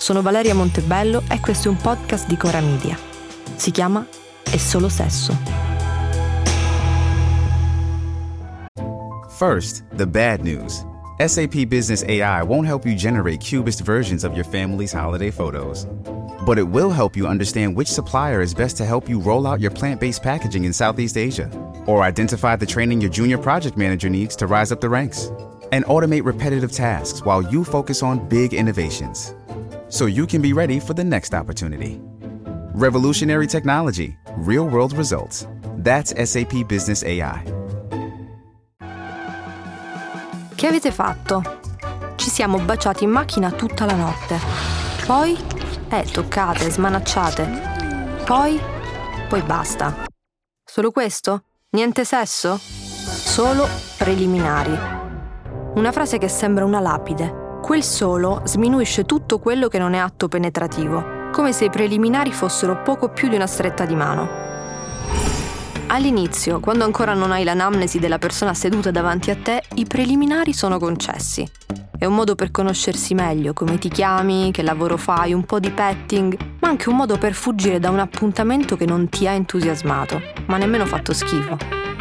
Sono Valeria Montebello e questo è un podcast di Cora Media. Si chiama È solo sesso. First, the bad news. SAP Business AI won't help you generate cubist versions of your family's holiday photos. But it will help you understand which supplier is best to help you roll out your plant based packaging in Southeast Asia, or identify the training your junior project manager needs to rise up the ranks, and automate repetitive tasks while you focus on big innovations so you can be ready for the next opportunity. Revolutionary technology, real world results. That's SAP Business AI. Che avete fatto? Ci siamo baciati in macchina tutta la notte. Poi, eh, toccate, smanacciate. Poi, poi basta. Solo questo? Niente sesso? Solo preliminari. Una frase che sembra una lapide, Quel solo sminuisce tutto quello che non è atto penetrativo, come se i preliminari fossero poco più di una stretta di mano. All'inizio, quando ancora non hai l'anamnesi della persona seduta davanti a te, i preliminari sono concessi. È un modo per conoscersi meglio, come ti chiami, che lavoro fai, un po' di petting, ma anche un modo per fuggire da un appuntamento che non ti ha entusiasmato, ma nemmeno fatto schifo.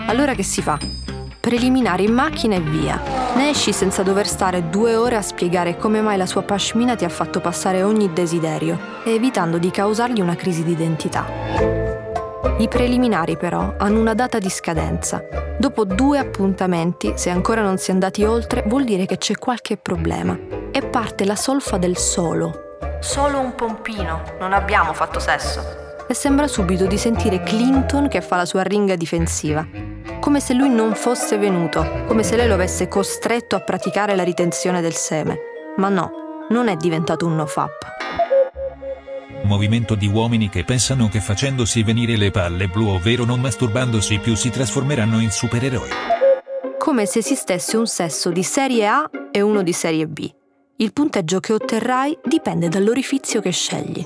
Allora che si fa? Preliminari in macchina e via. Ne esci senza dover stare due ore a spiegare come mai la sua pashmina ti ha fatto passare ogni desiderio evitando di causargli una crisi di identità. I preliminari però hanno una data di scadenza. Dopo due appuntamenti, se ancora non si è andati oltre, vuol dire che c'è qualche problema. E parte la solfa del solo. Solo un pompino, non abbiamo fatto sesso e sembra subito di sentire Clinton che fa la sua ringa difensiva. Come se lui non fosse venuto, come se lei lo avesse costretto a praticare la ritenzione del seme. Ma no, non è diventato un no-fap. Movimento di uomini che pensano che facendosi venire le palle blu ovvero non masturbandosi più si trasformeranno in supereroi. Come se esistesse un sesso di serie A e uno di serie B. Il punteggio che otterrai dipende dall'orifizio che scegli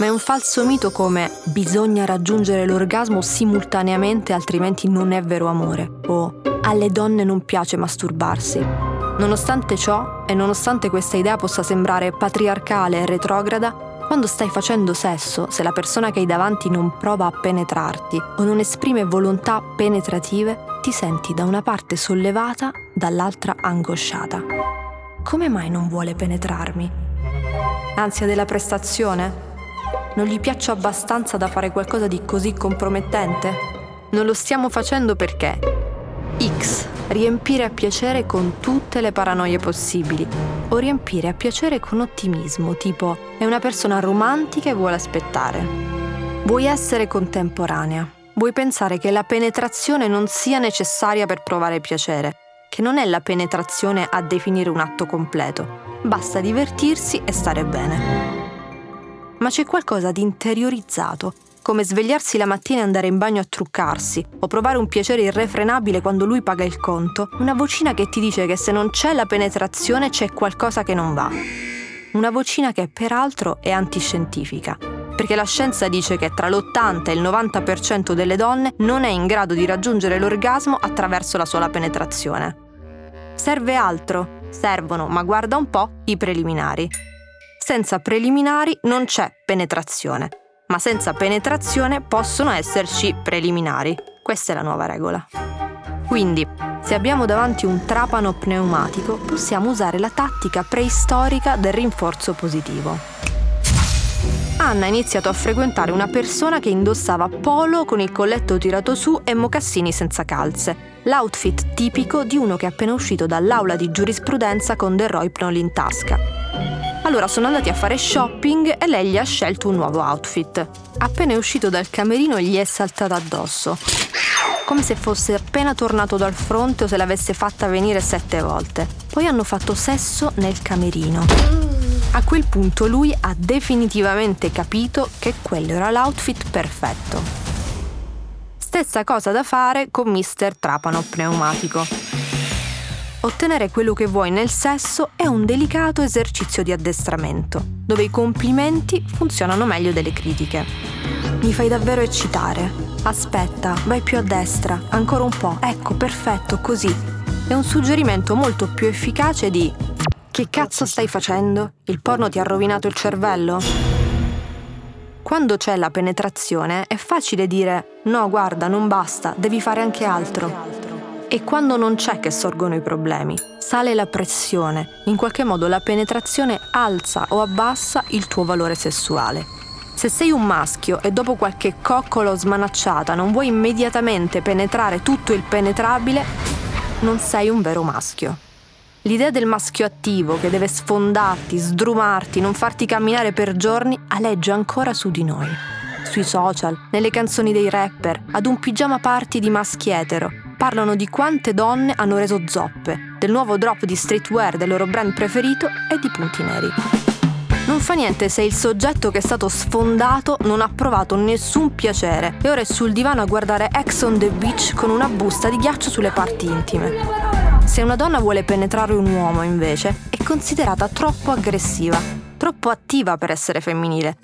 ma è un falso mito come bisogna raggiungere l'orgasmo simultaneamente altrimenti non è vero amore o alle donne non piace masturbarsi. Nonostante ciò, e nonostante questa idea possa sembrare patriarcale e retrograda, quando stai facendo sesso, se la persona che hai davanti non prova a penetrarti o non esprime volontà penetrative, ti senti da una parte sollevata, dall'altra angosciata. Come mai non vuole penetrarmi? Ansia della prestazione? Non gli piaccio abbastanza da fare qualcosa di così compromettente? Non lo stiamo facendo perché X. Riempire a piacere con tutte le paranoie possibili. O riempire a piacere con ottimismo, tipo è una persona romantica e vuole aspettare. Vuoi essere contemporanea. Vuoi pensare che la penetrazione non sia necessaria per provare piacere, che non è la penetrazione a definire un atto completo. Basta divertirsi e stare bene ma c'è qualcosa di interiorizzato, come svegliarsi la mattina e andare in bagno a truccarsi, o provare un piacere irrefrenabile quando lui paga il conto, una vocina che ti dice che se non c'è la penetrazione c'è qualcosa che non va. Una vocina che peraltro è antiscientifica, perché la scienza dice che tra l'80 e il 90% delle donne non è in grado di raggiungere l'orgasmo attraverso la sola penetrazione. Serve altro, servono, ma guarda un po', i preliminari senza preliminari non c'è penetrazione, ma senza penetrazione possono esserci preliminari. Questa è la nuova regola. Quindi, se abbiamo davanti un trapano pneumatico, possiamo usare la tattica preistorica del rinforzo positivo. Anna ha iniziato a frequentare una persona che indossava polo con il colletto tirato su e mocassini senza calze, l'outfit tipico di uno che è appena uscito dall'aula di giurisprudenza con The Rohypnol in tasca. Allora sono andati a fare shopping e lei gli ha scelto un nuovo outfit. Appena è uscito dal camerino gli è saltata addosso. Come se fosse appena tornato dal fronte o se l'avesse fatta venire sette volte. Poi hanno fatto sesso nel camerino. A quel punto lui ha definitivamente capito che quello era l'outfit perfetto. Stessa cosa da fare con Mr. Trapano Pneumatico. Ottenere quello che vuoi nel sesso è un delicato esercizio di addestramento, dove i complimenti funzionano meglio delle critiche. Mi fai davvero eccitare. Aspetta, vai più a destra, ancora un po', ecco, perfetto, così. È un suggerimento molto più efficace di che cazzo stai facendo? Il porno ti ha rovinato il cervello? Quando c'è la penetrazione è facile dire no, guarda, non basta, devi fare anche altro. E quando non c'è che sorgono i problemi, sale la pressione, in qualche modo la penetrazione alza o abbassa il tuo valore sessuale. Se sei un maschio e dopo qualche coccolo smanacciata non vuoi immediatamente penetrare tutto il penetrabile, non sei un vero maschio. L'idea del maschio attivo che deve sfondarti, sdrumarti, non farti camminare per giorni aleggia ancora su di noi. Sui social, nelle canzoni dei rapper, ad un pigiama party di maschi etero, parlano di quante donne hanno reso zoppe, del nuovo drop di streetwear del loro brand preferito e di punti neri. Non fa niente se il soggetto che è stato sfondato non ha provato nessun piacere e ora è sul divano a guardare Ex on the Beach con una busta di ghiaccio sulle parti intime. Se una donna vuole penetrare un uomo, invece, è considerata troppo aggressiva, troppo attiva per essere femminile.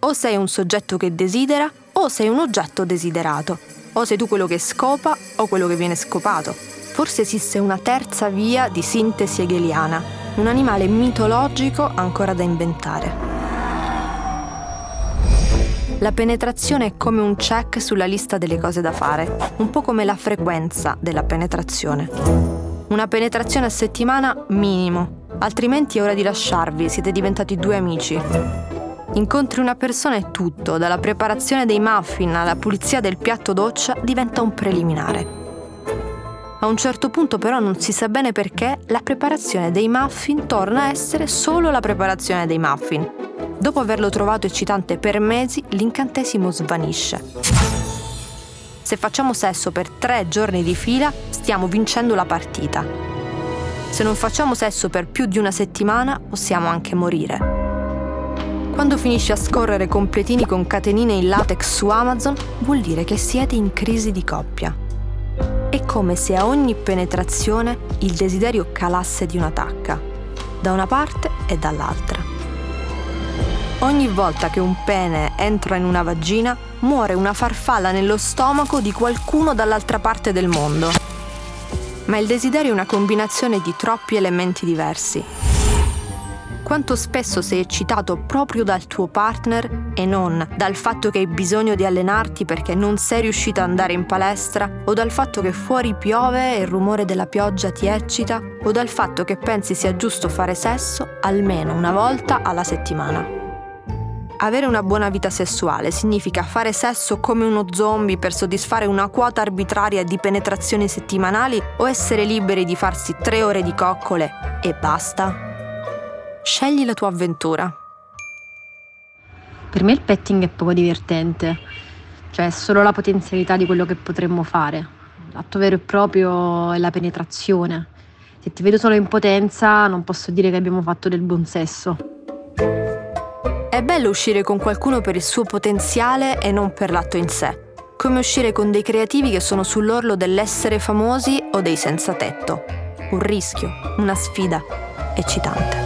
O sei un soggetto che desidera, o sei un oggetto desiderato. O sei tu quello che scopa o quello che viene scopato. Forse esiste una terza via di sintesi hegeliana, un animale mitologico ancora da inventare. La penetrazione è come un check sulla lista delle cose da fare, un po' come la frequenza della penetrazione. Una penetrazione a settimana minimo, altrimenti è ora di lasciarvi, siete diventati due amici. Incontri una persona e tutto, dalla preparazione dei muffin alla pulizia del piatto doccia, diventa un preliminare. A un certo punto però non si sa bene perché la preparazione dei muffin torna a essere solo la preparazione dei muffin. Dopo averlo trovato eccitante per mesi, l'incantesimo svanisce. Se facciamo sesso per tre giorni di fila, stiamo vincendo la partita. Se non facciamo sesso per più di una settimana, possiamo anche morire. Quando finisci a scorrere completini con catenine in latex su Amazon, vuol dire che siete in crisi di coppia. È come se a ogni penetrazione il desiderio calasse di una tacca, da una parte e dall'altra. Ogni volta che un pene entra in una vagina, muore una farfalla nello stomaco di qualcuno dall'altra parte del mondo. Ma il desiderio è una combinazione di troppi elementi diversi. Quanto spesso sei eccitato proprio dal tuo partner e non dal fatto che hai bisogno di allenarti perché non sei riuscito ad andare in palestra, o dal fatto che fuori piove e il rumore della pioggia ti eccita, o dal fatto che pensi sia giusto fare sesso almeno una volta alla settimana avere una buona vita sessuale significa fare sesso come uno zombie per soddisfare una quota arbitraria di penetrazioni settimanali o essere liberi di farsi tre ore di coccole e basta? Scegli la tua avventura. Per me il petting è poco divertente, cioè è solo la potenzialità di quello che potremmo fare. L'atto vero e proprio è la penetrazione. Se ti vedo solo in potenza non posso dire che abbiamo fatto del buon sesso. È bello uscire con qualcuno per il suo potenziale e non per l'atto in sé. Come uscire con dei creativi che sono sull'orlo dell'essere famosi o dei senza tetto. Un rischio, una sfida eccitante.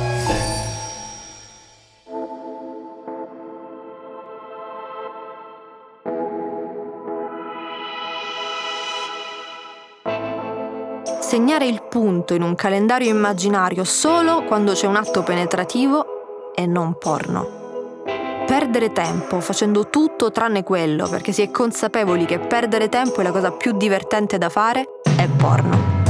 Segnare il punto in un calendario immaginario solo quando c'è un atto penetrativo è non porno perdere tempo facendo tutto tranne quello, perché si è consapevoli che perdere tempo è la cosa più divertente da fare, è porno.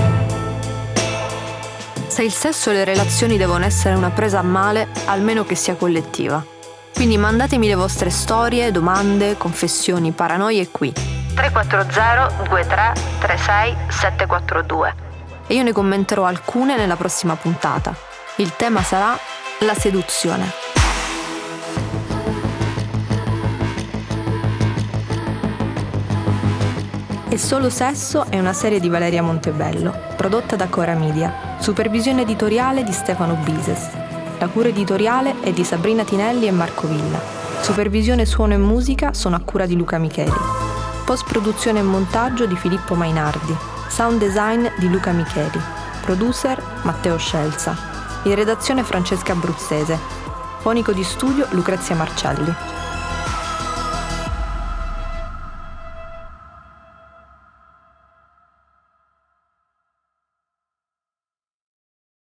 Se il sesso e le relazioni devono essere una presa a male, almeno che sia collettiva. Quindi mandatemi le vostre storie, domande, confessioni, paranoie qui. 340 23 36 742. E io ne commenterò alcune nella prossima puntata. Il tema sarà la seduzione. E Solo Sesso è una serie di Valeria Montebello, prodotta da Cora Media, supervisione editoriale di Stefano Bises. La cura editoriale è di Sabrina Tinelli e Marco Villa. Supervisione suono e musica sono a cura di Luca Micheli. Post produzione e montaggio di Filippo Mainardi. Sound design di Luca Micheli. Producer Matteo Scelza. In redazione Francesca Abruzzese. Fonico di studio Lucrezia Marcelli.